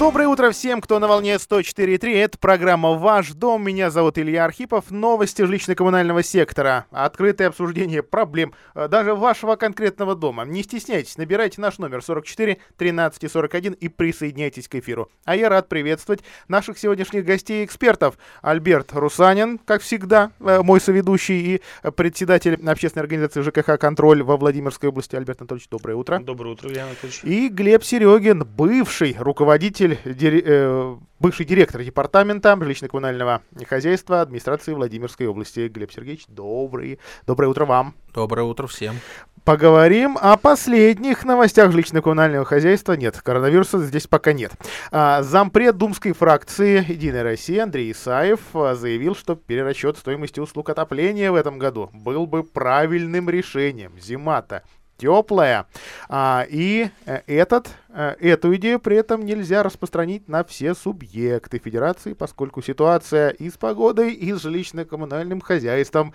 Доброе утро всем, кто на волне 104.3. Это программа «Ваш дом». Меня зовут Илья Архипов. Новости жилищно-коммунального сектора. Открытое обсуждение проблем э, даже вашего конкретного дома. Не стесняйтесь, набирайте наш номер 44 13 41 и присоединяйтесь к эфиру. А я рад приветствовать наших сегодняшних гостей и экспертов. Альберт Русанин, как всегда, э, мой соведущий и председатель общественной организации ЖКХ «Контроль» во Владимирской области. Альберт Анатольевич, доброе утро. Доброе утро, Илья Анатольевич. И Глеб Серегин, бывший руководитель руководитель, э, бывший директор департамента жилищно-коммунального хозяйства администрации Владимирской области. Глеб Сергеевич, добрый, доброе утро вам. Доброе утро всем. Поговорим о последних новостях жилищно-коммунального хозяйства. Нет, коронавируса здесь пока нет. А, зампред думской фракции «Единая Россия» Андрей Исаев а, заявил, что перерасчет стоимости услуг отопления в этом году был бы правильным решением. Зима-то теплая. А, и э, этот, э, эту идею при этом нельзя распространить на все субъекты Федерации, поскольку ситуация и с погодой, и с жилищно-коммунальным хозяйством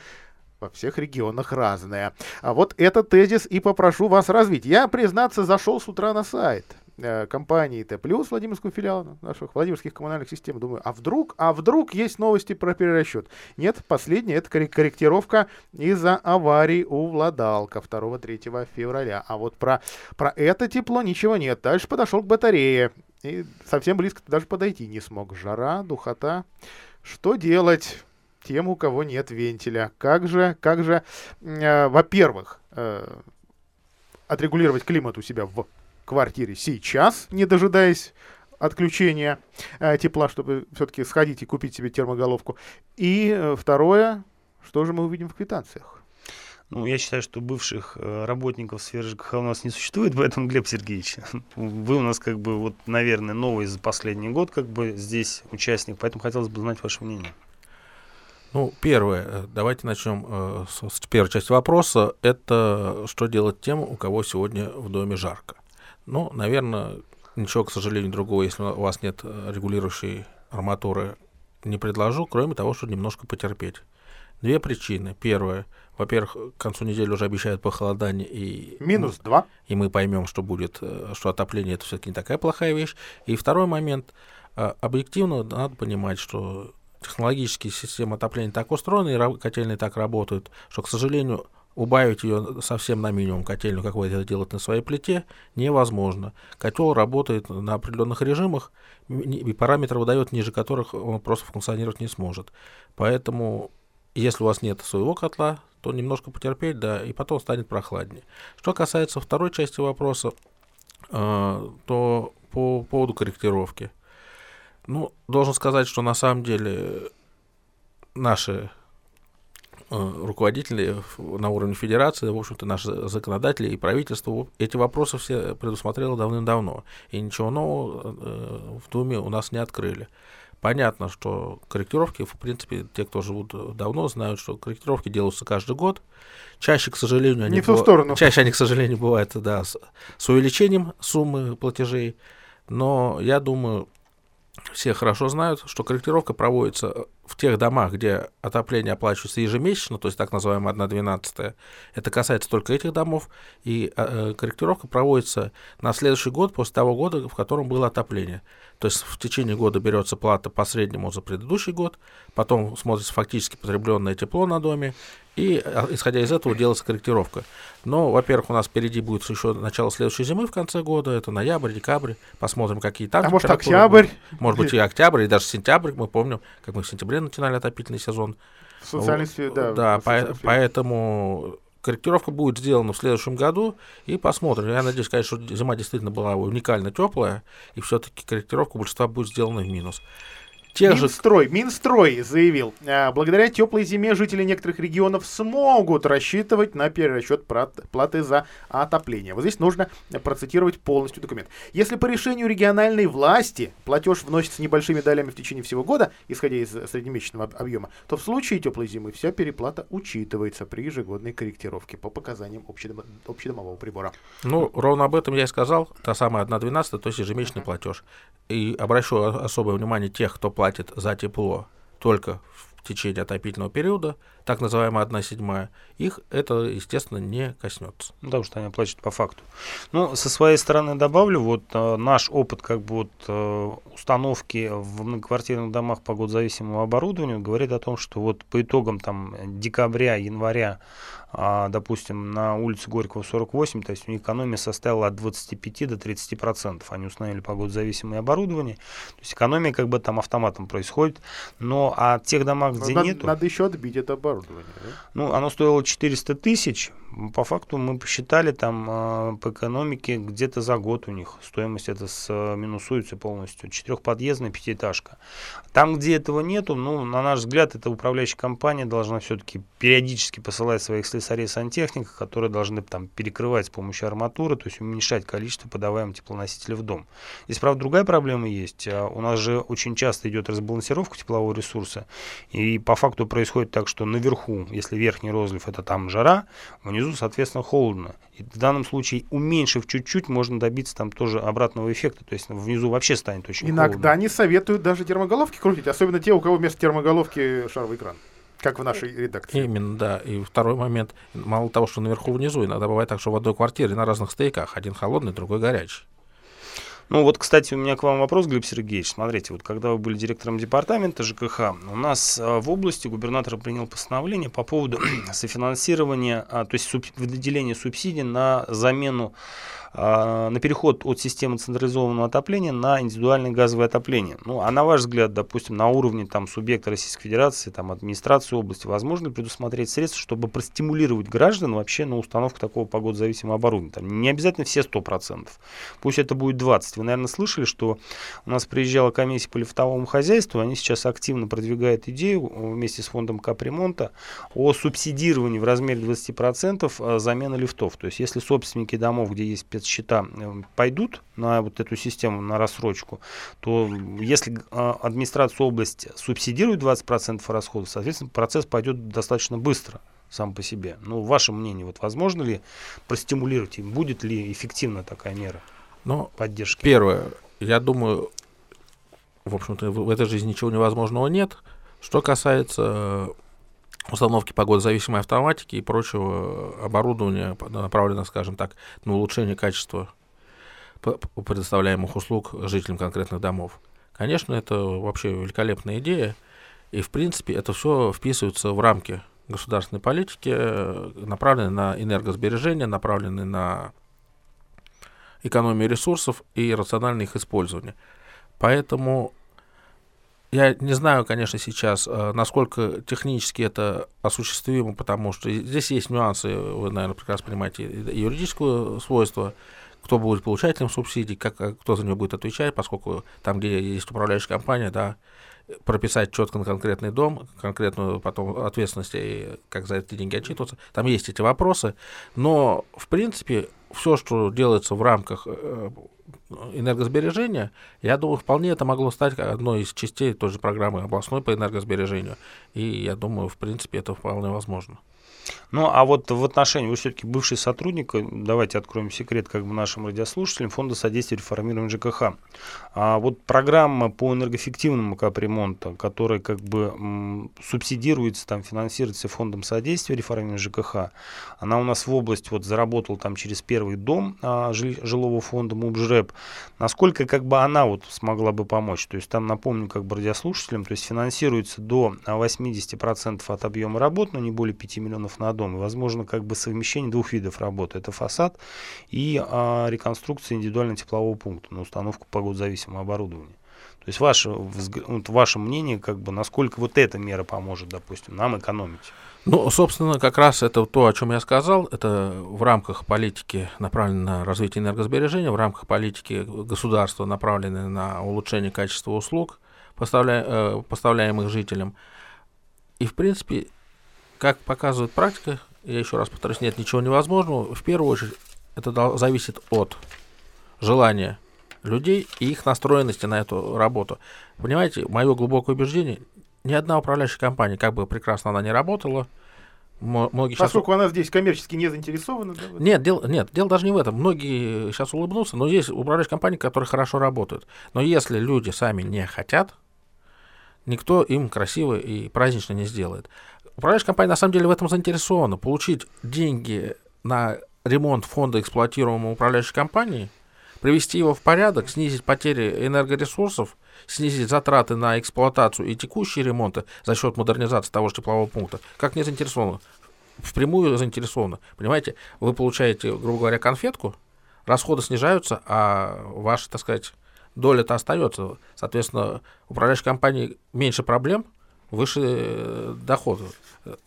во всех регионах разная. А вот этот тезис и попрошу вас развить. Я, признаться, зашел с утра на сайт компании Т+, Владимирскую филиал наших Владимирских коммунальных систем. Думаю, а вдруг, а вдруг есть новости про перерасчет? Нет, последняя это корректировка из-за аварии у Владалка 2-3 февраля. А вот про, про это тепло ничего нет. Дальше подошел к батарее. И совсем близко даже подойти не смог. Жара, духота. Что делать? Тем, у кого нет вентиля. Как же, как же, э, во-первых, э, отрегулировать климат у себя в квартире сейчас, не дожидаясь отключения э, тепла, чтобы все-таки сходить и купить себе термоголовку. И э, второе, что же мы увидим в квитанциях? Ну, я считаю, что бывших э, работников сферы ЖКХ у нас не существует, поэтому, Глеб Сергеевич, вы у нас, как бы, вот, наверное, новый за последний год, как бы, здесь участник, поэтому хотелось бы знать ваше мнение. Ну, первое, э, давайте начнем э, с, с первой части вопроса. Это что делать тем, у кого сегодня в доме жарко. Ну, наверное, ничего, к сожалению, другого, если у вас нет э, регулирующей арматуры, не предложу, кроме того, что немножко потерпеть. Две причины. Первое. Во-первых, к концу недели уже обещают похолодание и... Минус два. И мы поймем, что будет, э, что отопление это все-таки не такая плохая вещь. И второй момент. Э, объективно надо понимать, что технологические системы отопления так устроены, и котельные так работают, что, к сожалению, убавить ее совсем на минимум котельную, как вы это делаете на своей плите, невозможно. Котел работает на определенных режимах, и параметры выдает, ниже которых он просто функционировать не сможет. Поэтому, если у вас нет своего котла, то немножко потерпеть, да, и потом станет прохладнее. Что касается второй части вопроса, э, то по поводу корректировки. Ну, должен сказать, что на самом деле наши руководители на уровне федерации, в общем-то, наши законодатели и правительство эти вопросы все предусмотрело давным-давно. И ничего нового э, в Думе у нас не открыли. Понятно, что корректировки, в принципе, те, кто живут давно, знают, что корректировки делаются каждый год. Чаще, к сожалению, они, не в ту сторону. Чаще они, к сожалению, бывают да, с, с увеличением суммы платежей. Но я думаю, все хорошо знают, что корректировка проводится в тех домах, где отопление оплачивается ежемесячно, то есть так называемая 1 12 это касается только этих домов, и э, корректировка проводится на следующий год после того года, в котором было отопление. То есть в течение года берется плата по среднему за предыдущий год, потом смотрится фактически потребленное тепло на доме, и а, исходя из этого делается корректировка. Но, во-первых, у нас впереди будет еще начало следующей зимы в конце года, это ноябрь, декабрь, посмотрим, какие там. А может октябрь? Может быть и октябрь, и даже сентябрь, мы помним, как мы в сентябре начинали отопительный сезон. Социальный да. Да, по- поэтому корректировка будет сделана в следующем году, и посмотрим. Я надеюсь, конечно, что зима действительно была уникально теплая, и все-таки корректировка большинства будет сделана в минус. Тех Минстрой, же... Минстрой заявил, а, благодаря теплой зиме жители некоторых регионов смогут рассчитывать на перерасчет платы за отопление. Вот здесь нужно процитировать полностью документ. Если по решению региональной власти платеж вносится небольшими долями в течение всего года, исходя из среднемесячного объема, то в случае теплой зимы вся переплата учитывается при ежегодной корректировке по показаниям общедом... общедомового прибора. Ну, ровно об этом я и сказал. Та самая 1,12, то есть ежемесячный uh-huh. платеж. И обращу особое внимание тех, кто платит за тепло только в течение отопительного периода, так называемая одна седьмая, их это, естественно, не коснется. Ну, потому что они оплачивают по факту. Ну, со своей стороны добавлю, вот э, наш опыт как бы вот э, установки в многоквартирных домах по год-зависимому оборудованию говорит о том, что вот по итогам там декабря, января допустим, на улице Горького 48, то есть у них экономия составила от 25 до 30 процентов. Они установили погодозависимое оборудование. То есть экономия как бы там автоматом происходит. Но а тех домах, где надо, нету... Надо еще отбить это оборудование. Да? Ну, оно стоило 400 тысяч. По факту мы посчитали там э, по экономике где-то за год у них стоимость это с, э, минусуется полностью. Четырехподъездная пятиэтажка. Там, где этого нету, ну, на наш взгляд, эта управляющая компания должна все-таки периодически посылать своих слесарей сантехников, которые должны там перекрывать с помощью арматуры, то есть уменьшать количество подаваемых теплоносителей в дом. Здесь, правда, другая проблема есть. А у нас же очень часто идет разбалансировка теплового ресурса, и по факту происходит так, что наверху, если верхний розлив это там жара, внизу, соответственно, холодно. И в данном случае, уменьшив чуть-чуть, можно добиться там тоже обратного эффекта, то есть внизу вообще станет очень Иногда холодно. не советуют даже термоголовки крутить, особенно те, у кого вместо термоголовки шаровый экран. Как в нашей редакции. Именно, да. И второй момент, мало того, что наверху внизу, иногда бывает так, что в одной квартире на разных стояках, один холодный, другой горячий. Ну вот, кстати, у меня к вам вопрос, Глеб Сергеевич. Смотрите, вот когда вы были директором департамента ЖКХ, у нас а, в области губернатор принял постановление по поводу софинансирования, а, то есть суб, выделения субсидий на замену а, на переход от системы централизованного отопления на индивидуальное газовое отопление. Ну, а на ваш взгляд, допустим, на уровне там, субъекта Российской Федерации, там, администрации области, возможно ли предусмотреть средства, чтобы простимулировать граждан вообще на установку такого погодозависимого оборудования? Там, не обязательно все 100%. Пусть это будет 20. Вы, наверное, слышали, что у нас приезжала комиссия по лифтовому хозяйству, они сейчас активно продвигают идею вместе с фондом капремонта о субсидировании в размере 20% а, замены лифтов. То есть, если собственники домов, где есть счета э, пойдут на вот эту систему, на рассрочку, то если администрация области субсидирует 20% расходов, соответственно, процесс пойдет достаточно быстро сам по себе. Ну, ваше мнение, вот возможно ли простимулировать и будет ли эффективна такая мера ну, поддержки? Первое, я думаю, в общем-то, в этой жизни ничего невозможного нет. Что касается установки погодозависимой автоматики и прочего оборудования, направленного, скажем так, на улучшение качества предоставляемых услуг жителям конкретных домов. Конечно, это вообще великолепная идея, и, в принципе, это все вписывается в рамки государственной политики, направленные на энергосбережение, направленные на экономию ресурсов и рациональное их использование. Поэтому я не знаю, конечно, сейчас, э, насколько технически это осуществимо, потому что здесь есть нюансы, вы, наверное, прекрасно понимаете, юридического свойства, кто будет получателем субсидий, как, кто за нее будет отвечать, поскольку там, где есть управляющая компания, да, прописать четко на конкретный дом, конкретную потом ответственность и как за эти деньги отчитываться. Там есть эти вопросы, но, в принципе, все, что делается в рамках э, энергосбережения, я думаю, вполне это могло стать одной из частей той же программы областной по энергосбережению. И я думаю, в принципе, это вполне возможно. Ну, а вот в отношении, вы все-таки бывший сотрудник, давайте откроем секрет как бы нашим радиослушателям, Фонда содействия реформированию ЖКХ. А вот программа по энергоэффективному капремонту, которая как бы м, субсидируется, там, финансируется Фондом содействия реформированию ЖКХ, она у нас в область вот заработала там через первый дом а, жилого фонда МУБЖРЭП. Насколько как бы она вот смогла бы помочь? То есть там, напомню, как бы радиослушателям, то есть финансируется до 80% от объема работ, но не более 5 миллионов на дом. Возможно, как бы совмещение двух видов работы. Это фасад и а, реконструкция индивидуального теплового пункта на установку погодозависимого оборудования. То есть ваше, вот ваше мнение, как бы, насколько вот эта мера поможет, допустим, нам экономить? Ну, собственно, как раз это то, о чем я сказал. Это в рамках политики, направленной на развитие энергосбережения, в рамках политики государства, направленной на улучшение качества услуг, поставля, э, поставляемых жителям. И, в принципе, как показывает практика, я еще раз повторюсь, нет ничего невозможного. В первую очередь, это зависит от желания людей и их настроенности на эту работу. Понимаете, мое глубокое убеждение, ни одна управляющая компания, как бы прекрасно она не работала, многие Поскольку сейчас... она здесь коммерчески не заинтересована? Да, нет, дело, нет, дело даже не в этом. Многие сейчас улыбнутся, но есть управляющие компании, которые хорошо работают. Но если люди сами не хотят, никто им красиво и празднично не сделает. Управляющая компания на самом деле в этом заинтересована. Получить деньги на ремонт фонда эксплуатируемого управляющей компании, привести его в порядок, снизить потери энергоресурсов, снизить затраты на эксплуатацию и текущие ремонты за счет модернизации того же теплового пункта, как не заинтересованы? Впрямую заинтересованы. Понимаете, вы получаете, грубо говоря, конфетку, расходы снижаются, а ваша, так сказать, доля-то остается. Соответственно, управляющей компании меньше проблем, выше э, доходы.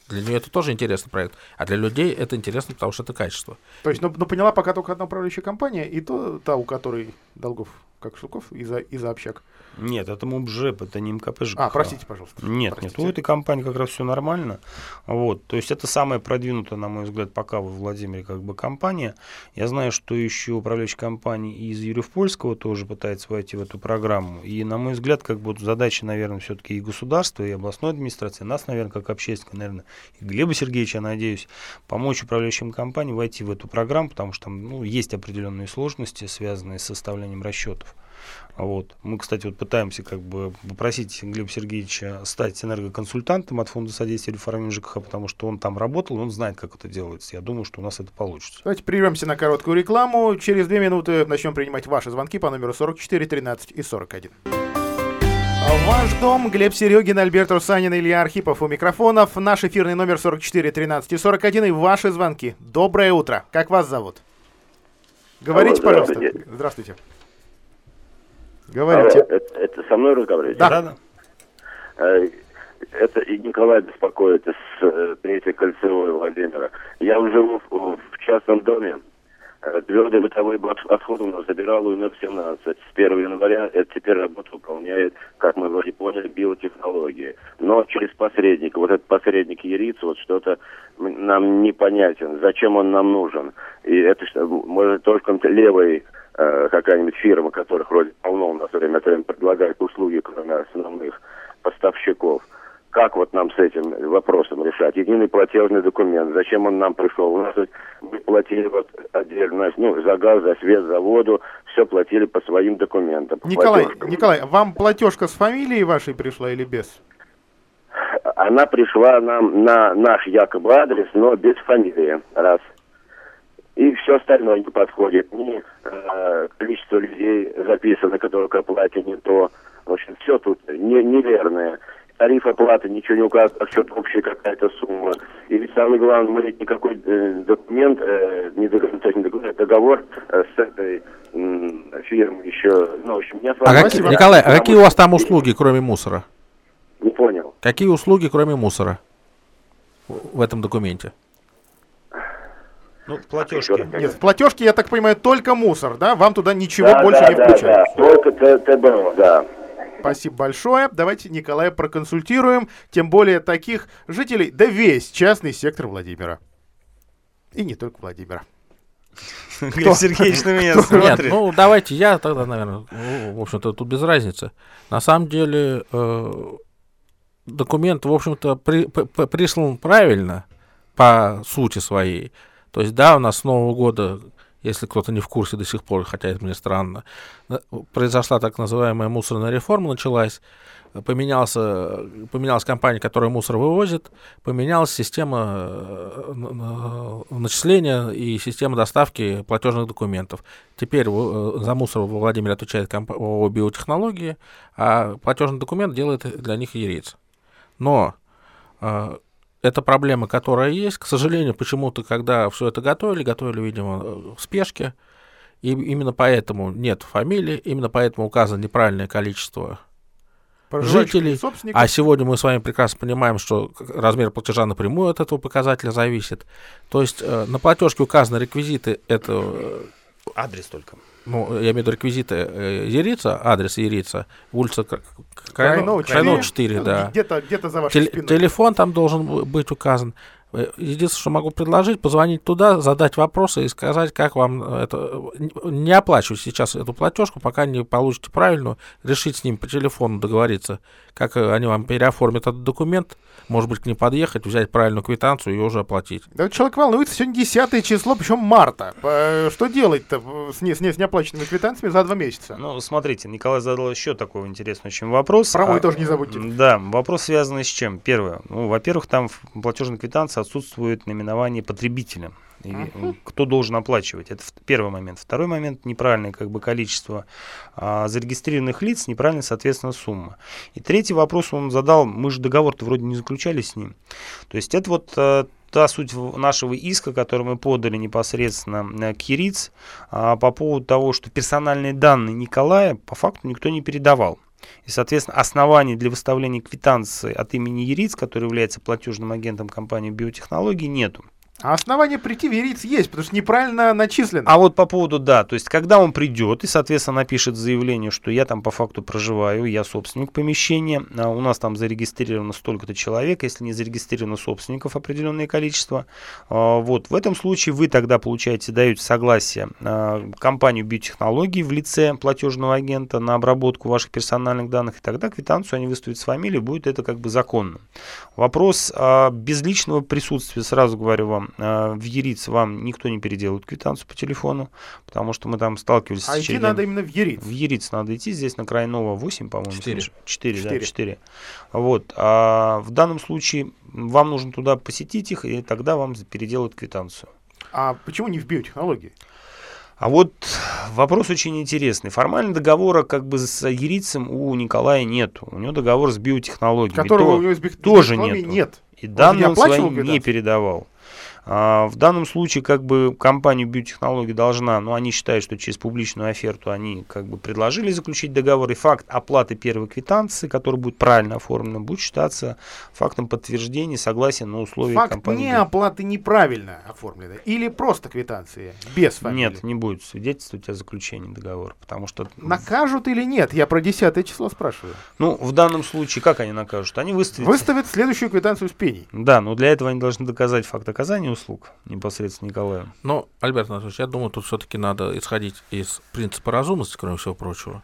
Для нее это тоже интересный проект. А для людей это интересно, потому что это качество. То есть, ну, ну поняла пока только одна управляющая компания, и то та, у которой долгов как Шелков из-за из общак. Нет, это МУБЖЭП, это не МКП ЖКХ. А, простите, пожалуйста. Нет, простите. нет, у этой компании как раз все нормально. Вот, то есть это самая продвинутая, на мой взгляд, пока во Владимире как бы компания. Я знаю, что еще управляющая компания из Юрьев-Польского тоже пытается войти в эту программу. И, на мой взгляд, как бы задача, наверное, все-таки и государства, и областной администрации, нас, наверное, как общественника, наверное, и Глеба Сергеевича, я надеюсь, помочь управляющим компаниям войти в эту программу, потому что там ну, есть определенные сложности, связанные с составлением расчетов. Вот. Мы, кстати, вот пытаемся как бы попросить Глеба Сергеевича стать энергоконсультантом от Фонда содействия реформе ЖКХ, потому что он там работал, он знает, как это делается. Я думаю, что у нас это получится. Давайте прервемся на короткую рекламу. Через две минуты начнем принимать ваши звонки по номеру 44, 13 и 41. Ваш дом, Глеб Серегин, Альберт Русанин, Илья Архипов у микрофонов. Наш эфирный номер 44, 13 и 41 и ваши звонки. Доброе утро. Как вас зовут? Говорите, Алло, пожалуйста. здравствуйте. Говорите. Алло, это, это со мной разговариваете? Да. да. Э, Это и Николай беспокоит из э, Третьей кольцевой Владимира. Я живу в, в частном доме. Э, Твердый бытовой от- отход у нас забирал УНФ 17. С 1 января это теперь работу выполняет, как мы вроде поняли, биотехнологии. Но через посредника. Вот этот посредник Яриц, вот что-то нам непонятен. Зачем он нам нужен? И это что, может только левый э, какая-нибудь фирма, которых вроде полно у нас время от времени предлагает услуги, кроме основных поставщиков. Как вот нам с этим вопросом решать? Единый платежный документ. Зачем он нам пришел? У нас мы платили вот отдельно, ну, за газ, за свет, за воду, все платили по своим документам. Николай, платежкам. Николай, вам платежка с фамилией вашей пришла или без? Она пришла нам на наш якобы адрес, но без фамилии. Раз. И все остальное не подходит. Ни э, количество людей записано, которые к оплате не то. В общем, все тут не, неверное. Тариф оплаты ничего не указывает, а счет общая какая-то сумма. И ведь самое главное, мы ведь никакой э, документ, э, не документ, то есть не а договор э, с этой м, фирмой еще, ну, в общем, не А какие, Николай, а какие у вас там услуги, кроме мусора? Не понял. Какие услуги, кроме мусора в этом документе? Ну, платежки. Нет, в платежке, я так понимаю, только мусор, да? Вам туда ничего Да, больше да, не да, включают. да, только ТБО, да. Спасибо большое. Давайте Николая проконсультируем. Тем более таких жителей, да весь частный сектор Владимира. И не только Владимира. Глеб Сергеевич на меня Нет, смотрит. ну давайте я тогда, наверное, ну, в общем-то, тут без разницы. На самом деле э, документ, в общем-то, при- п- п- прислан правильно по сути своей. То есть, да, у нас с Нового года, если кто-то не в курсе до сих пор, хотя это мне странно, произошла так называемая мусорная реформа, началась, поменялся, поменялась компания, которая мусор вывозит, поменялась система э, начисления и система доставки платежных документов. Теперь э, за мусор во Владимире отвечает компа- ООО «Биотехнологии», а платежный документ делает для них Ерец. Но э, это проблема, которая есть. К сожалению, почему-то, когда все это готовили, готовили, видимо, э, в спешке, и именно поэтому нет фамилии, именно поэтому указано неправильное количество Жителей, собственников. а сегодня мы с вами прекрасно понимаем, что размер платежа напрямую от этого показателя зависит. То есть э, на платежке указаны реквизиты этого, э, Адрес только. Ну, я имею в виду реквизиты э, Ярица, адрес Ярица, улица К- К- Крайнова Крайнова, 4, 4, ну, да. Где-то где за вашей Тел- спиной. телефон там должен быть указан. Э, единственное, что могу предложить, позвонить туда, задать вопросы и сказать, как вам это... Не оплачивать сейчас эту платежку, пока не получите правильную, решить с ним по телефону договориться, как они вам переоформят этот документ, может быть, к ним подъехать, взять правильную квитанцию и уже оплатить. Да человек волнуется, сегодня 10 число, причем марта. Что делать-то с, не, с, не, с неоплаченными квитанциями за два месяца? Ну, смотрите, Николай задал еще такой интересный очень вопрос. Про мой а, тоже не забудьте. Да, вопрос связанный с чем? Первое. Ну, во-первых, там в платежной квитанции отсутствует наименование потребителя. И uh-huh. кто должен оплачивать? Это первый момент. Второй момент неправильное как бы количество а, зарегистрированных лиц, неправильно, соответственно, сумма. И третий вопрос он задал, мы же договор-то вроде не заключали с ним. То есть это вот а, та суть нашего иска, который мы подали непосредственно э, к ЕРИЦ а, по поводу того, что персональные данные Николая по факту никто не передавал. И, соответственно, оснований для выставления квитанции от имени ЕРИЦ, который является платежным агентом компании биотехнологий, нету. А основание прийти в ЕРИЦ есть, потому что неправильно начислено. А вот по поводу, да, то есть когда он придет и, соответственно, напишет заявление, что я там по факту проживаю, я собственник помещения, а у нас там зарегистрировано столько-то человек, если не зарегистрировано собственников определенное количество, а, вот, в этом случае вы тогда получаете, даете согласие а, компанию биотехнологий в лице платежного агента на обработку ваших персональных данных, и тогда квитанцию они выставят с фамилией, будет это как бы законно. Вопрос а, без личного присутствия, сразу говорю вам, Э, в ЕРИЦ вам никто не переделает квитанцию по телефону, потому что мы там сталкивались а с идти надо именно в ЕРИЦ? В ЕРИЦ надо идти, здесь на Крайнова 8, по-моему. 4. 4, 4. да, 4. Вот. А в данном случае вам нужно туда посетить их, и тогда вам переделают квитанцию. А почему не в биотехнологии? А вот вопрос очень интересный. Формально договора как бы с Ерицем у Николая нет. У него договор с биотехнологией. Которого у него с биотехнологией тоже нет. нет. И данные он свои не передавал. А, в данном случае как бы компания биотехнологий должна, ну они считают, что через публичную оферту они как бы предложили заключить договор, и факт оплаты первой квитанции, который будет правильно оформлен, будет считаться фактом подтверждения согласия на условия Факт компании. не оплаты неправильно оформлены или просто квитанции без фамилии? Нет, не будет свидетельствовать о заключении договора, потому что... Накажут или нет? Я про десятое число спрашиваю. Ну, в данном случае, как они накажут? Они выставят... Выставят следующую квитанцию с пеней. Да, но для этого они должны доказать факт оказания услуг непосредственно Николаю. Ну, Альберт Анатольевич, я думаю, тут все-таки надо исходить из принципа разумности, кроме всего прочего.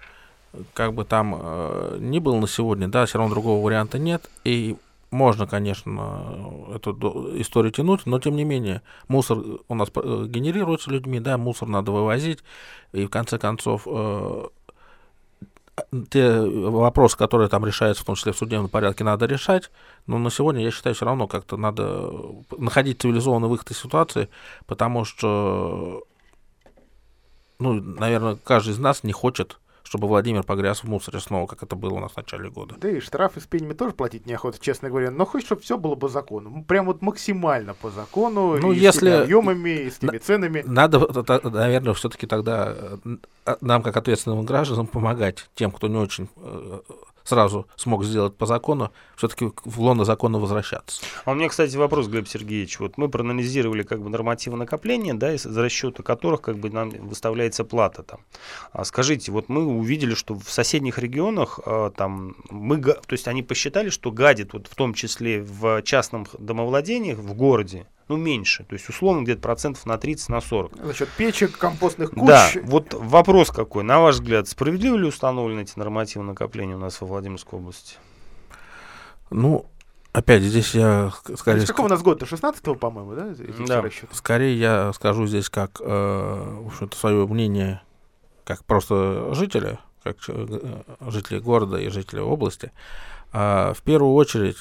Как бы там э, ни был на сегодня, да, все равно другого варианта нет. И можно, конечно, эту историю тянуть, но тем не менее, мусор у нас э, генерируется людьми, да, мусор надо вывозить, и в конце концов э, те вопросы, которые там решаются, в том числе в судебном порядке, надо решать. Но на сегодня, я считаю, все равно как-то надо находить цивилизованный выход из ситуации, потому что, ну, наверное, каждый из нас не хочет чтобы Владимир погряз в мусоре снова, как это было у нас в начале года. Да и штрафы с пенями тоже платить неохота, честно говоря. Но хоть, чтобы все было по закону. Прям вот максимально по закону. Ну, и если... с теми объемами, и с теми ценами. Надо, наверное, все-таки тогда э, нам, как ответственным гражданам, помогать тем, кто не очень э, сразу смог сделать по закону, все-таки в лоно закона возвращаться. А у меня, кстати, вопрос, Глеб Сергеевич. Вот мы проанализировали как бы нормативы накопления, да, из расчета которых как бы нам выставляется плата там. А скажите, вот мы увидели, что в соседних регионах а, там мы, то есть они посчитали, что гадит вот в том числе в частном домовладениях в городе ну, меньше. То есть, условно, где-то процентов на 30, на 40. За счет печек, компостных куч. Да, вот вопрос какой. На ваш взгляд, справедливо ли установлены эти нормативы накопления у нас во Владимирской области? Ну, Опять здесь я скорее... Какого у нас года? 16-го, по-моему, да? Да. Скорее я скажу здесь как, э, в общем-то, свое мнение, как просто жителя, как э, жители города и жители области. А в первую очередь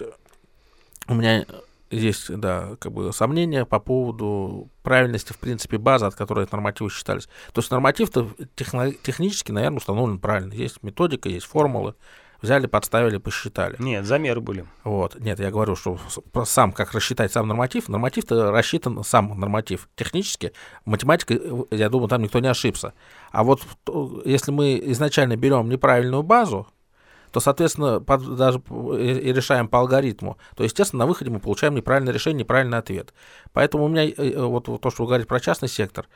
у меня есть, да, как бы сомнения по поводу правильности, в принципе, базы, от которой эти нормативы считались. То есть норматив-то техно- технически, наверное, установлен правильно. Есть методика, есть формулы. Взяли, подставили, посчитали. Нет, замеры были. Вот. Нет, я говорю, что сам, как рассчитать сам норматив, норматив-то рассчитан сам норматив. Технически, математика, я думаю, там никто не ошибся. А вот если мы изначально берем неправильную базу, то, соответственно, под, даже и решаем по алгоритму, то, естественно, на выходе мы получаем неправильное решение, неправильный ответ. Поэтому у меня э, э, вот то, что вы говорите про частный сектор,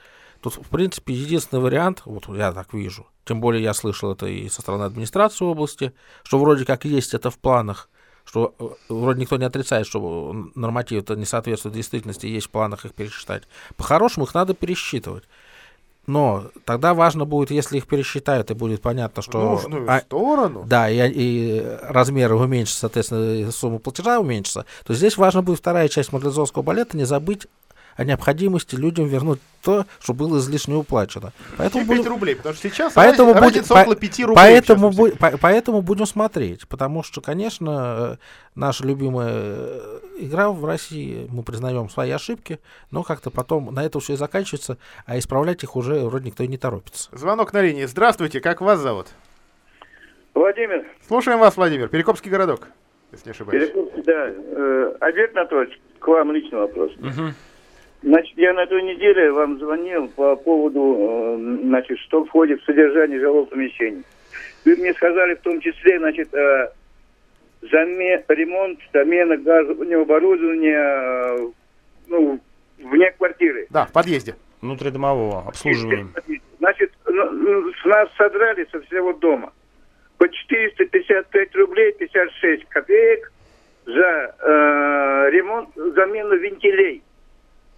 тут, в принципе, единственный вариант, вот я так вижу, тем более я слышал это и со стороны администрации области, что вроде как есть это в планах, что э, вроде никто не отрицает, что нормативы-то не соответствуют действительности, есть в планах их пересчитать. По-хорошему их надо пересчитывать. Но тогда важно будет, если их пересчитают, и будет понятно, что... Нужную а, сторону. Да, и, и размеры уменьшатся, соответственно, сумма платежа уменьшится, то здесь важно будет вторая часть марлезовского балета, не забыть о необходимости людям вернуть то, что было излишне уплачено. Поэтому 5 будем... рублей, потому что сейчас поэтому будет, около 5 рублей. Поэтому, бу... по... поэтому будем смотреть, потому что, конечно, наша любимая э, игра в России, мы признаем свои ошибки, но как-то потом на это все и заканчивается, а исправлять их уже вроде никто и не торопится. Звонок на линии. Здравствуйте, как вас зовут? Владимир. Слушаем вас, Владимир. Перекопский городок, если не ошибаюсь. Перекопский, да. Э, Альберт Анатольевич, к вам личный вопрос. Угу. Значит, я на той неделе вам звонил по поводу, э, значит, что входит в содержание жилого помещения. Вы мне сказали в том числе, значит, э, замен, ремонт, замена газового оборудования, э, ну, вне квартиры. Да, в подъезде. Внутридомового обслуживания. Значит, ну, ну, с нас содрали со всего дома по 455 рублей 56 копеек за э, ремонт, замену вентилей.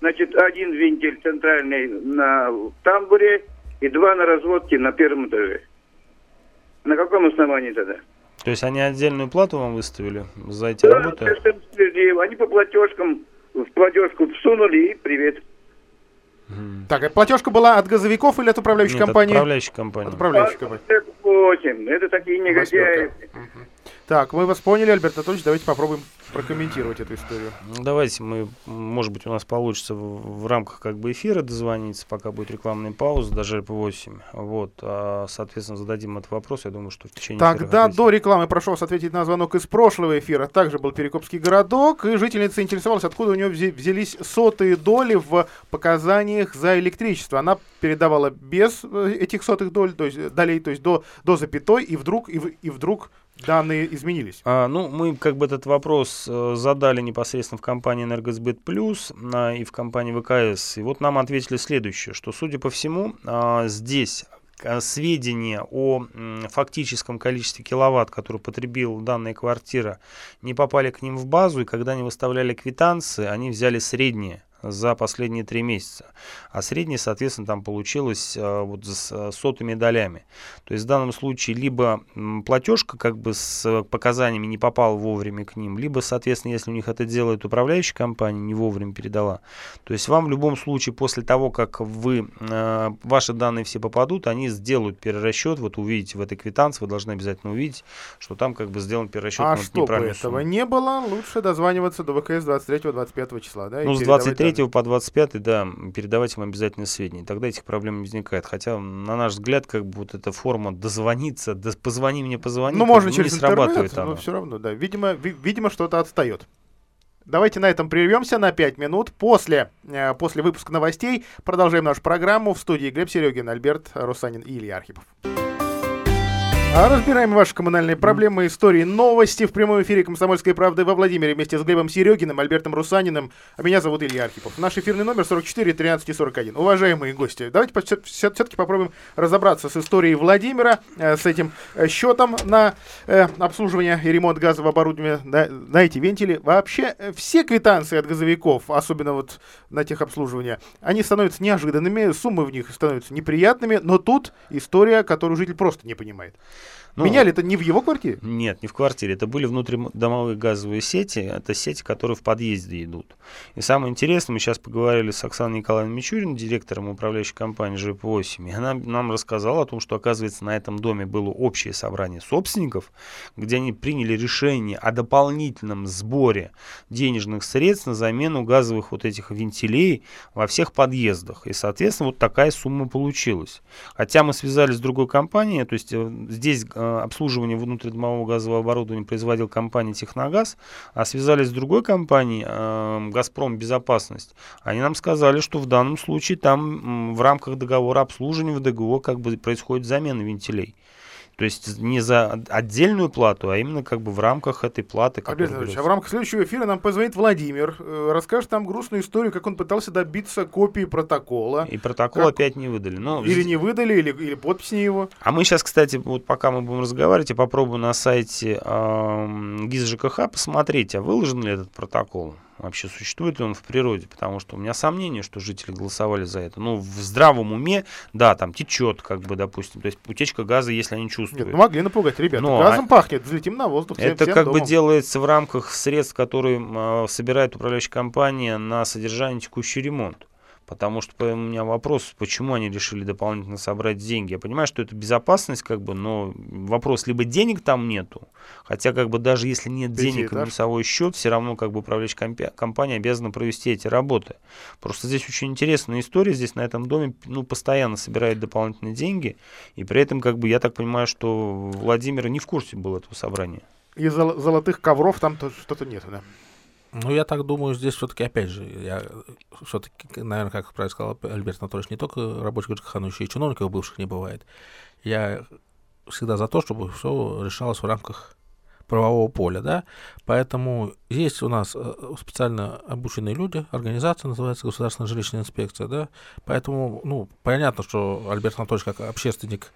Значит, один вентиль центральный на тамбуре и два на разводке на первом этаже. На каком основании тогда? То есть они отдельную плату вам выставили за эти да, работы? Они по платежкам в платежку всунули и привет. Так, а платежка была от газовиков или от управляющей Нет, компании? От управляющей компании. От управляющей компании. 8. Это такие негодяи. Так, мы вас поняли, Альберт Анатольевич, давайте попробуем прокомментировать эту историю. Ну, давайте мы, может быть, у нас получится в, в рамках как бы эфира дозвониться, пока будет рекламная пауза, даже по 8. Вот, а, соответственно, зададим этот вопрос, я думаю, что в течение... Тогда до рекламы прошу вас ответить на звонок из прошлого эфира. Также был Перекопский городок, и жительница интересовалась, откуда у нее взялись сотые доли в показаниях за электричество. Она передавала без э, этих сотых доль, то есть долей, то есть до, до запятой, и вдруг, и, и вдруг данные изменились? А, ну, мы как бы этот вопрос э, задали непосредственно в компании «Энергосбыт Плюс» а, и в компании ВКС. И вот нам ответили следующее, что, судя по всему, а, здесь а, сведения о фактическом количестве киловатт, которые потребила данная квартира, не попали к ним в базу, и когда они выставляли квитанции, они взяли средние за последние три месяца. А средний, соответственно, там получилось а, вот с а, сотыми долями. То есть в данном случае либо платежка как бы с показаниями не попала вовремя к ним, либо, соответственно, если у них это делает управляющая компания, не вовремя передала. То есть вам в любом случае после того, как вы, э, ваши данные все попадут, они сделают перерасчет. Вот увидите в этой квитанции, вы должны обязательно увидеть, что там как бы сделан перерасчет. А чтобы этого сумму. не было, лучше дозваниваться до ВКС 23-25 числа, да? Ну, с 23 3 по 25, да, передавать им обязательно сведения. Тогда этих проблем не возникает. Хотя, на наш взгляд, как бы вот эта форма дозвониться, да, позвони мне, позвони, ну, можно через не срабатывает интернет, но все равно, да. Видимо, ви- видимо что-то отстает. Давайте на этом прервемся на 5 минут. После, э, после выпуска новостей продолжаем нашу программу. В студии Глеб Серегин, Альберт Русанин и Илья Архипов. А разбираем ваши коммунальные проблемы, истории, новости в прямом эфире «Комсомольской правды» во Владимире вместе с Глебом Серегиным, Альбертом Русаниным. А меня зовут Илья Архипов. Наш эфирный номер 44 13 41. Уважаемые гости, давайте все-таки попробуем разобраться с историей Владимира, э, с этим э, счетом на э, обслуживание и ремонт газового оборудования на, на эти вентили. Вообще все квитанции от газовиков, особенно вот на техобслуживание, они становятся неожиданными, суммы в них становятся неприятными, но тут история, которую житель просто не понимает. Ну, Меняли это не в его квартире? Нет, не в квартире. Это были внутридомовые газовые сети. Это сети, которые в подъезде идут. И самое интересное, мы сейчас поговорили с Оксаной Николаевной Мичуриной, директором управляющей компании ЖП-8, и она нам рассказала о том, что, оказывается, на этом доме было общее собрание собственников, где они приняли решение о дополнительном сборе денежных средств на замену газовых вот этих вентилей во всех подъездах. И, соответственно, вот такая сумма получилась. Хотя мы связались с другой компанией, то есть э, здесь Э, обслуживание внутридомового газового оборудования производил компания «Техногаз», а связались с другой компанией э, «Газпром Безопасность». Они нам сказали, что в данном случае там в рамках договора обслуживания в ДГО как бы происходит замена вентилей. То есть не за отдельную плату, а именно как бы в рамках этой платы. Анатольевич, а в рамках следующего эфира нам позвонит Владимир, э, расскажет нам грустную историю, как он пытался добиться копии протокола. И протокол как... опять не выдали. Но... Или не выдали, или, или подпись не его. А мы сейчас, кстати, вот пока мы будем разговаривать, я попробую на сайте э, ГИС ЖКХ посмотреть, а выложен ли этот протокол вообще существует ли он в природе, потому что у меня сомнение, что жители голосовали за это. Ну, в здравом уме, да, там течет, как бы, допустим, то есть утечка газа, если они чувствуют. Нет, ну могли напугать, ребята, Но, газом а... пахнет, взлетим на воздух. Всем, это всем как домом. бы делается в рамках средств, которые э, собирает управляющая компания на содержание текущий ремонт. Потому что у меня вопрос, почему они решили дополнительно собрать деньги. Я понимаю, что это безопасность, как бы, но вопрос, либо денег там нету, хотя как бы даже если нет денег на минусовой счет, все равно как бы управляющая компания обязана провести эти работы. Просто здесь очень интересная история, здесь на этом доме ну, постоянно собирают дополнительные деньги, и при этом, как бы, я так понимаю, что Владимир не в курсе был этого собрания. И зол- золотых ковров там что-то нет, да? Ну, я так думаю, здесь все-таки, опять же, я все-таки, наверное, как правильно сказал Альберт Анатольевич, не только рабочих ЖКХ, но еще и чиновников бывших не бывает. Я всегда за то, чтобы все решалось в рамках правового поля, да, поэтому есть у нас э, специально обученные люди, организация называется Государственная жилищная инспекция, да, поэтому, ну, понятно, что Альберт Анатольевич как общественник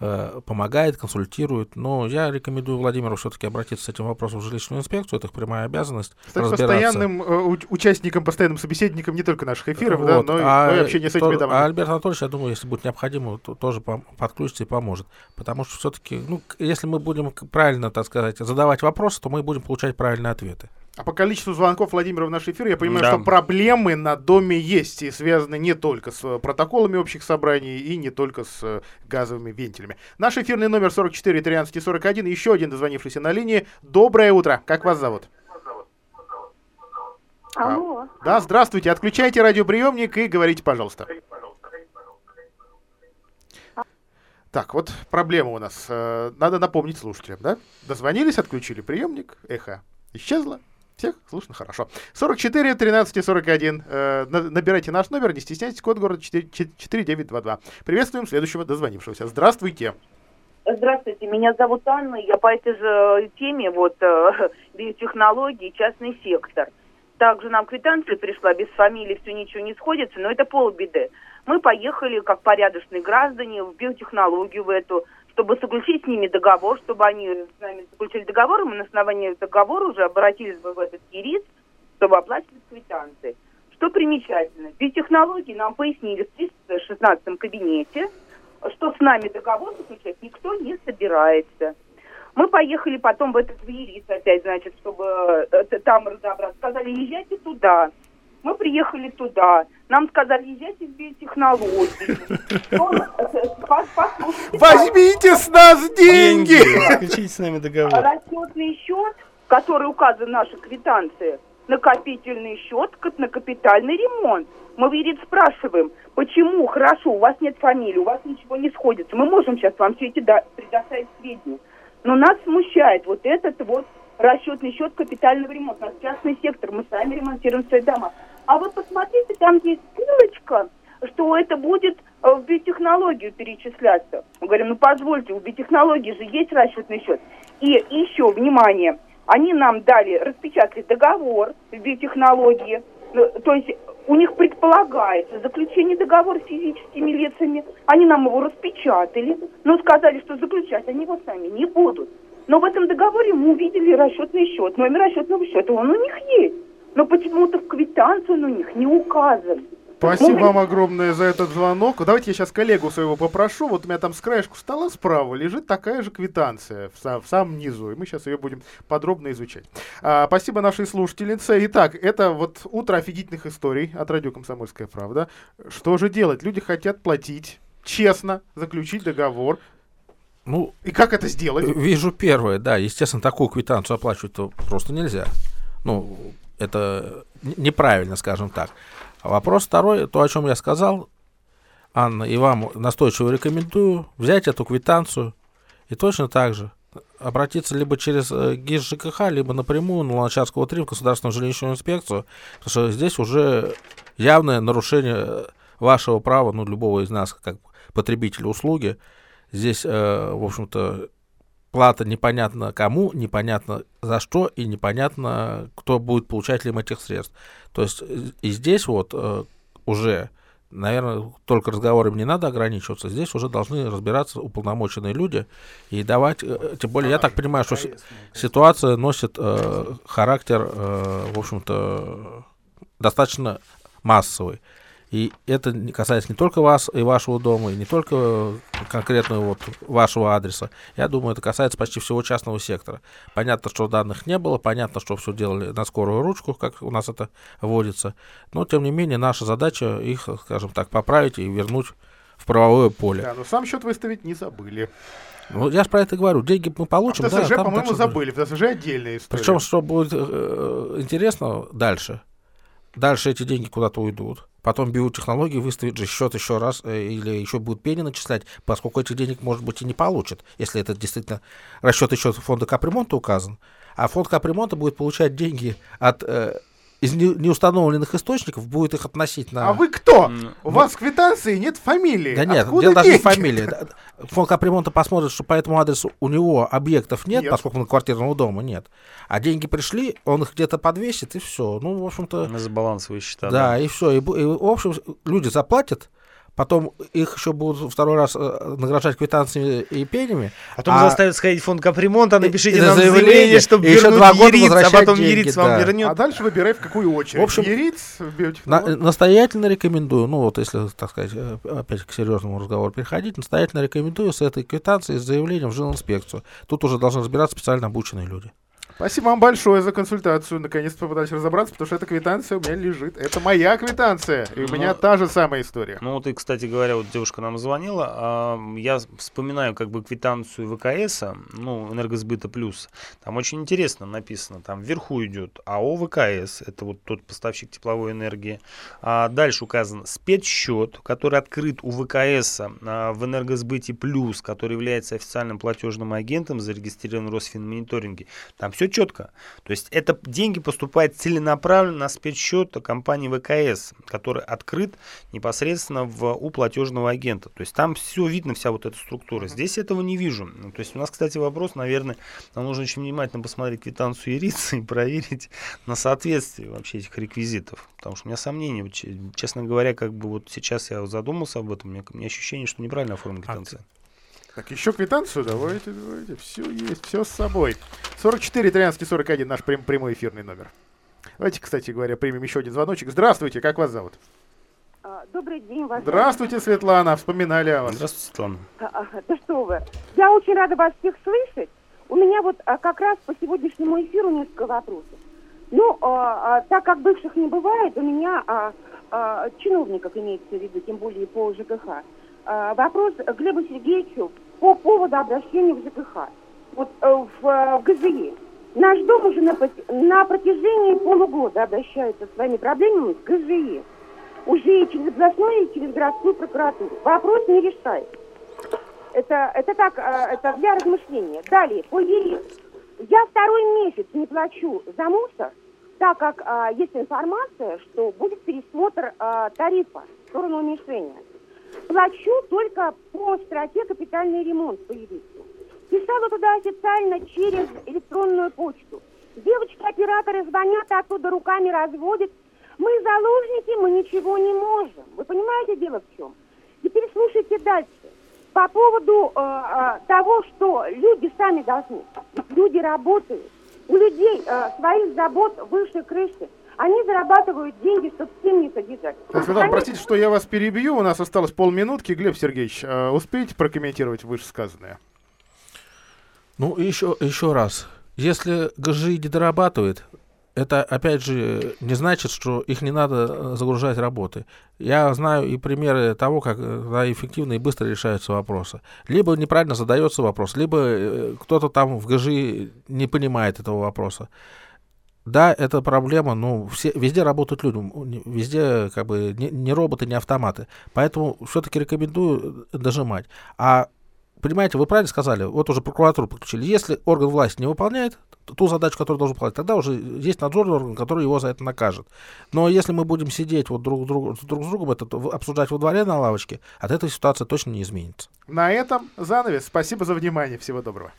Э, помогает, консультирует. Но я рекомендую Владимиру все-таки обратиться с этим вопросом в жилищную инспекцию. Это их прямая обязанность. Стать постоянным э, участником, постоянным собеседником не только наших эфиров, вот. да, но, а, но и общения с этими то, домами. А Альберт Анатольевич, я думаю, если будет необходимо, то тоже подключится и поможет. Потому что все-таки, ну, если мы будем правильно, так сказать, задавать вопросы, то мы будем получать правильные ответы. А по количеству звонков Владимира в наш эфир я понимаю, да. что проблемы на доме есть и связаны не только с протоколами общих собраний и не только с э, газовыми вентилями. Наш эфирный номер 44 13 41. Еще один дозвонившийся на линии. Доброе утро. Как вас зовут? Алло. А, да, здравствуйте. Отключайте радиоприемник и говорите, пожалуйста. Так, вот проблема у нас. Э, надо напомнить слушателям, да? Дозвонились, отключили приемник, эхо исчезло, всех слышно хорошо. 44 13 41. Э, набирайте наш номер, не стесняйтесь, код города 4, 4922. Приветствуем следующего дозвонившегося. Здравствуйте. Здравствуйте, меня зовут Анна, я по этой же теме, вот, э, биотехнологии, частный сектор. Также нам квитанция пришла, без фамилии все ничего не сходится, но это полбеды. Мы поехали, как порядочные граждане, в биотехнологию в эту, чтобы заключить с ними договор, чтобы они с нами заключили договор, мы на основании договора уже обратились бы в этот КИРИС, чтобы оплачивать квитанции. Что примечательно, технологии нам пояснили в 316 кабинете, что с нами договор заключать никто не собирается. Мы поехали потом в этот ВИРИС опять, значит, чтобы э, там разобраться. Сказали, езжайте туда. Мы приехали туда. Нам сказали, езжайте в биотехнологии. Возьмите с нас деньги! Заключите с нами договор. Расчетный счет, который указан в нашей квитанции, накопительный счет на капитальный ремонт. Мы, видит, спрашиваем, почему, хорошо, у вас нет фамилии, у вас ничего не сходится. Мы можем сейчас вам все эти предоставить сведения. Но нас смущает вот этот вот расчетный счет капитального ремонта. У нас частный сектор, мы сами ремонтируем свои дома. Там есть ссылочка, что это будет э, в биотехнологию перечисляться. Мы говорим, ну позвольте, у биотехнологии же есть расчетный счет. И еще, внимание, они нам дали, распечатали договор в биотехнологии, ну, то есть у них предполагается заключение договора с физическими лицами. Они нам его распечатали, но сказали, что заключать они его сами не будут. Но в этом договоре мы увидели расчетный счет. Номер расчетного счета, он у них есть. Но почему-то в квитанцию он у них не указан. Спасибо вам огромное за этот звонок. Давайте я сейчас коллегу своего попрошу. Вот у меня там с краешку стола справа лежит такая же квитанция в, сам, в самом низу. И мы сейчас ее будем подробно изучать. А, спасибо нашей слушательнице. Итак, это вот утро офигительных историй от радио «Комсомольская правда». Что же делать? Люди хотят платить честно, заключить договор, ну, и как это сделать? Вижу первое, да. Естественно, такую квитанцию оплачивать то просто нельзя. Ну, это неправильно, скажем так. Вопрос второй, то, о чем я сказал, Анна, и вам настойчиво рекомендую взять эту квитанцию и точно так же обратиться либо через э, ГИС ЖКХ, либо напрямую на Луначарского 3 в Государственную жилищную инспекцию, потому что здесь уже явное нарушение вашего права, ну, любого из нас, как потребителя услуги, Здесь, э, в общем-то, плата непонятно кому, непонятно за что и непонятно, кто будет получателем этих средств. То есть и здесь вот э, уже наверное, только разговорами не надо ограничиваться. Здесь уже должны разбираться уполномоченные люди и давать, э, тем более, я так понимаю, что ситуация носит э, характер, э, в общем-то, достаточно массовый. И это касается не только вас и вашего дома, и не только конкретно вот вашего адреса. Я думаю, это касается почти всего частного сектора. Понятно, что данных не было, понятно, что все делали на скорую ручку, как у нас это вводится. Но, тем не менее, наша задача их, скажем так, поправить и вернуть в правовое поле. Да, но сам счет выставить не забыли. Ну, я же про это говорю. Деньги мы получим. А в ТСЖ, да, по-моему, забыли. В ТСЖ отдельная история. Причем, что будет э, интересно дальше. Дальше эти деньги куда-то уйдут потом биотехнологии выставит же счет еще раз э, или еще будут пени начислять, поскольку этих денег, может быть, и не получат, если это действительно расчет еще фонда капремонта указан. А фонд капремонта будет получать деньги от э, из неустановленных источников будет их относить на... А вы кто? Mm. У вас в квитанции нет фамилии. Да нет, Откуда дело даже не фамилии. Фонд капремонта посмотрит, что по этому адресу у него объектов нет, нет, поскольку на квартирного дома нет. А деньги пришли, он их где-то подвесит, и все. Ну, в общем-то... На забалансовые счета. Да, да. и все. И, и, в общем, люди заплатят, потом их еще будут второй раз э, награждать квитанциями и пенями. Потом а... заставят сходить в фонд капремонта, напишите и, нам заявление, заявление чтобы и еще два года Ериц, а потом деньги, Ериц да. вам вернет. А дальше выбирай, в какую очередь. В общем, Ериц, на, настоятельно рекомендую, ну вот если, так сказать, э, опять к серьезному разговору переходить, настоятельно рекомендую с этой квитанцией, с заявлением в жилинспекцию. Тут уже должны разбираться специально обученные люди. Спасибо вам большое за консультацию. Наконец-то попытались разобраться, потому что эта квитанция у меня лежит. Это моя квитанция. И у меня ну, та же самая история. Ну вот и, кстати говоря, вот девушка нам звонила. А, я вспоминаю как бы квитанцию ВКС, ну, энергосбыта плюс. Там очень интересно написано. Там вверху идет АО ВКС. Это вот тот поставщик тепловой энергии. А дальше указан спецсчет, который открыт у ВКС а, в энергосбыте плюс, который является официальным платежным агентом, зарегистрирован в Росфинмониторинге. Там все четко. То есть это деньги поступают целенаправленно на спецсчет компании ВКС, который открыт непосредственно в, у платежного агента. То есть там все видно, вся вот эта структура. Здесь этого не вижу. Ну, то есть у нас, кстати, вопрос, наверное, нам нужно очень внимательно посмотреть квитанцию Ирицы и проверить на соответствие вообще этих реквизитов. Потому что у меня сомнения, честно говоря, как бы вот сейчас я задумался об этом, у меня, у меня ощущение, что неправильно оформлена квитанция. Так, еще квитанцию давайте, давайте. Все есть, все с собой. 44 13 41 наш прям, прямой эфирный номер. Давайте, кстати говоря, примем еще один звоночек. Здравствуйте, как вас зовут? А, добрый день, вас. Здравствуйте, Светлана, вспоминали о вас. Здравствуйте, Светлана. А, да что вы. Я очень рада вас всех слышать. У меня вот а, как раз по сегодняшнему эфиру несколько вопросов. Ну, а, а, так как бывших не бывает, у меня а, а, чиновников имеется в виду, тем более по ЖКХ. А, вопрос Глебу Сергеевичу по поводу обращения в ЖКХ. Вот э, в, в ГЗИ. Наш дом уже на, на протяжении полугода обращается с своими проблемами в ГЗИ. Уже и через областную, и через городскую прокуратуру. Вопрос не решается. Это, это так, э, это для размышления. Далее, по ЕРИ. Я второй месяц не плачу за мусор, так как а, есть информация, что будет пересмотр а, тарифа в сторону уменьшения. Плачу только по строке капитальный ремонт по юристу. Писала туда официально через электронную почту. Девочки-операторы звонят, оттуда руками разводят. Мы заложники, мы ничего не можем. Вы понимаете, дело в чем? Теперь слушайте дальше. По поводу э, э, того, что люди сами должны. Люди работают. У людей э, своих забот выше крыши. Они зарабатывают деньги, чтобы семьи содержать. Светлана, Они... простите, что я вас перебью. У нас осталось полминутки. Глеб Сергеевич, э, успеете прокомментировать вышесказанное? Ну, еще, еще раз. Если ГЖИ не дорабатывает, это, опять же, не значит, что их не надо э, загружать работы. Я знаю и примеры того, как да, эффективно и быстро решаются вопросы. Либо неправильно задается вопрос, либо э, кто-то там в ГЖИ не понимает этого вопроса. Да, это проблема, ну, все, везде работают люди, везде как бы не, не роботы, не автоматы. Поэтому все-таки рекомендую дожимать. А понимаете, вы правильно сказали, вот уже прокуратуру подключили. Если орган власти не выполняет ту задачу, которую должен выполнять, тогда уже есть надзорный орган, который его за это накажет. Но если мы будем сидеть вот друг, друг, друг с другом, это обсуждать во дворе на лавочке, от этой ситуации точно не изменится. На этом занавес. Спасибо за внимание. Всего доброго.